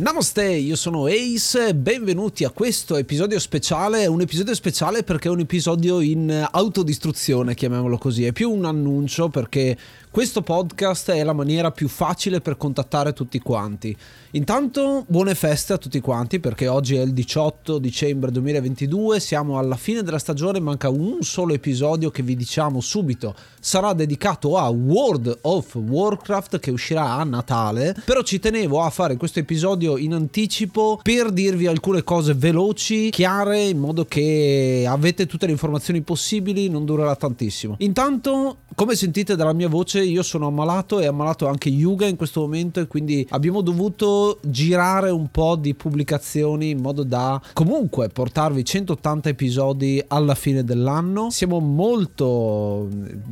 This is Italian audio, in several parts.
Namaste, io sono Ace, benvenuti a questo episodio speciale, un episodio speciale perché è un episodio in autodistruzione, chiamiamolo così, è più un annuncio perché questo podcast è la maniera più facile per contattare tutti quanti. Intanto buone feste a tutti quanti perché oggi è il 18 dicembre 2022, siamo alla fine della stagione, manca un solo episodio che vi diciamo subito sarà dedicato a World of Warcraft che uscirà a Natale, però ci tenevo a fare questo episodio in anticipo per dirvi alcune cose veloci, chiare, in modo che avete tutte le informazioni possibili, non durerà tantissimo. Intanto, come sentite dalla mia voce, io sono ammalato e ammalato anche Yuga in questo momento e quindi abbiamo dovuto girare un po' di pubblicazioni in modo da comunque portarvi 180 episodi alla fine dell'anno. Siamo molto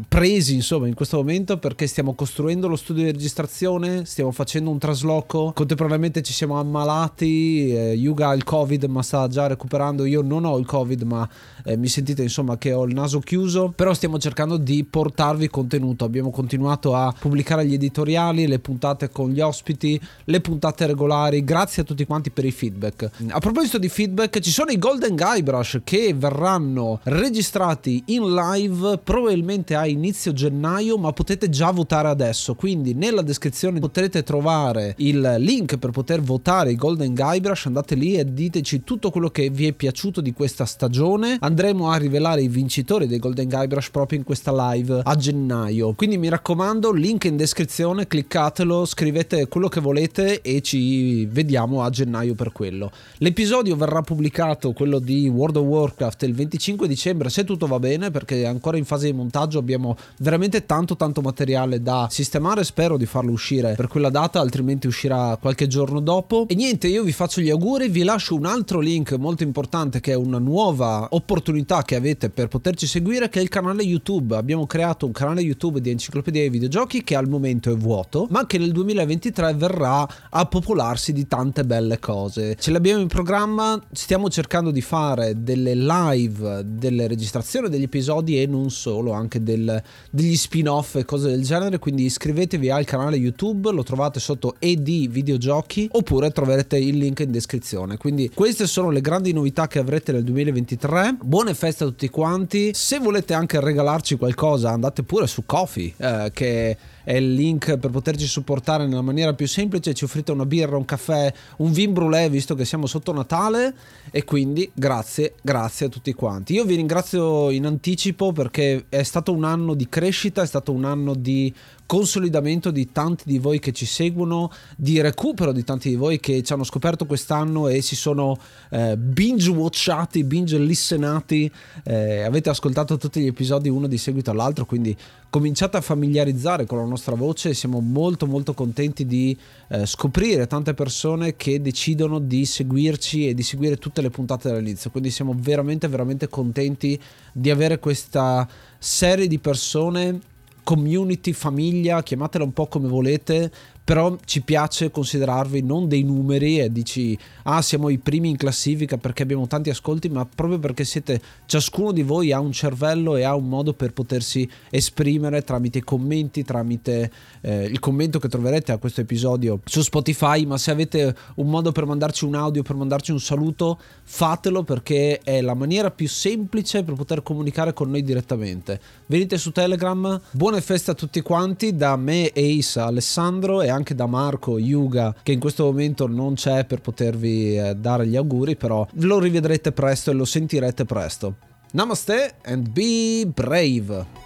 presi insomma in questo momento perché stiamo costruendo lo studio di registrazione, stiamo facendo un trasloco, contemporaneamente ci siamo ammalati, eh, Yuga ha il covid ma sta già recuperando, io non ho il covid ma eh, mi sentite insomma che ho il naso chiuso, però stiamo cercando di portarvi contenuto, abbiamo continuato a pubblicare gli editoriali, le puntate con gli ospiti, le puntate regolari, grazie a tutti quanti per i feedback. A proposito di feedback, ci sono i Golden Guybrush che verranno registrati in live probabilmente a inizio gennaio, ma potete già votare adesso, quindi nella descrizione potrete trovare il link per poter votare i Golden Guybrush, andate lì e diteci tutto quello che vi è piaciuto di questa stagione. Andremo a rivelare i vincitori dei Golden Guybrush proprio in questa live a gennaio. Quindi mi raccomando, link in descrizione, cliccatelo, scrivete quello che volete e ci vediamo a gennaio per quello. L'episodio verrà pubblicato, quello di World of Warcraft, il 25 dicembre, se tutto va bene, perché ancora in fase di montaggio abbiamo veramente tanto tanto materiale da sistemare, spero di farlo uscire per quella data, altrimenti uscirà qualche giorno dopo. E niente, io vi faccio gli auguri, vi lascio un altro link molto importante che è una nuova opportunità che avete per poterci seguire che è il canale YouTube. Abbiamo creato un canale YouTube di enciclopedia dei videogiochi che al momento è vuoto, ma che nel 2023 verrà a popolarsi di tante belle cose. Ce l'abbiamo in programma, stiamo cercando di fare delle live, delle registrazioni degli episodi e non solo, anche del, degli spin-off e cose del genere, quindi iscrivetevi al canale YouTube, lo trovate sotto ED Videogiochi oppure troverete il link in descrizione. Quindi queste sono le grandi novità che avrete nel 2023. Buon buone feste a tutti quanti. Se volete anche regalarci qualcosa, andate pure su Coffee, eh, che è il link per poterci supportare nella maniera più semplice. Ci offrite una birra, un caffè, un vin brûlé, visto che siamo sotto Natale. E quindi grazie, grazie a tutti quanti. Io vi ringrazio in anticipo perché è stato un anno di crescita, è stato un anno di consolidamento di tanti di voi che ci seguono, di recupero di tanti di voi che ci hanno scoperto quest'anno e si sono eh, binge watchati, binge listenati, eh, avete ascoltato tutti gli episodi uno di seguito all'altro, quindi cominciate a familiarizzare con la nostra voce, siamo molto molto contenti di eh, scoprire tante persone che decidono di seguirci e di seguire tutte le puntate dall'inizio, quindi siamo veramente veramente contenti di avere questa serie di persone community, famiglia, chiamatela un po' come volete, però ci piace considerarvi non dei numeri e dici ah siamo i primi in classifica perché abbiamo tanti ascolti ma proprio perché siete ciascuno di voi ha un cervello e ha un modo per potersi esprimere tramite commenti tramite eh, il commento che troverete a questo episodio su Spotify. Ma se avete un modo per mandarci un audio per mandarci un saluto fatelo perché è la maniera più semplice per poter comunicare con noi direttamente. Venite su Telegram. Buone feste a tutti quanti da me Ace Alessandro e anche da Marco Yuga che in questo momento non c'è per potervi eh, dare gli auguri, però lo rivedrete presto e lo sentirete presto. Namaste and be brave!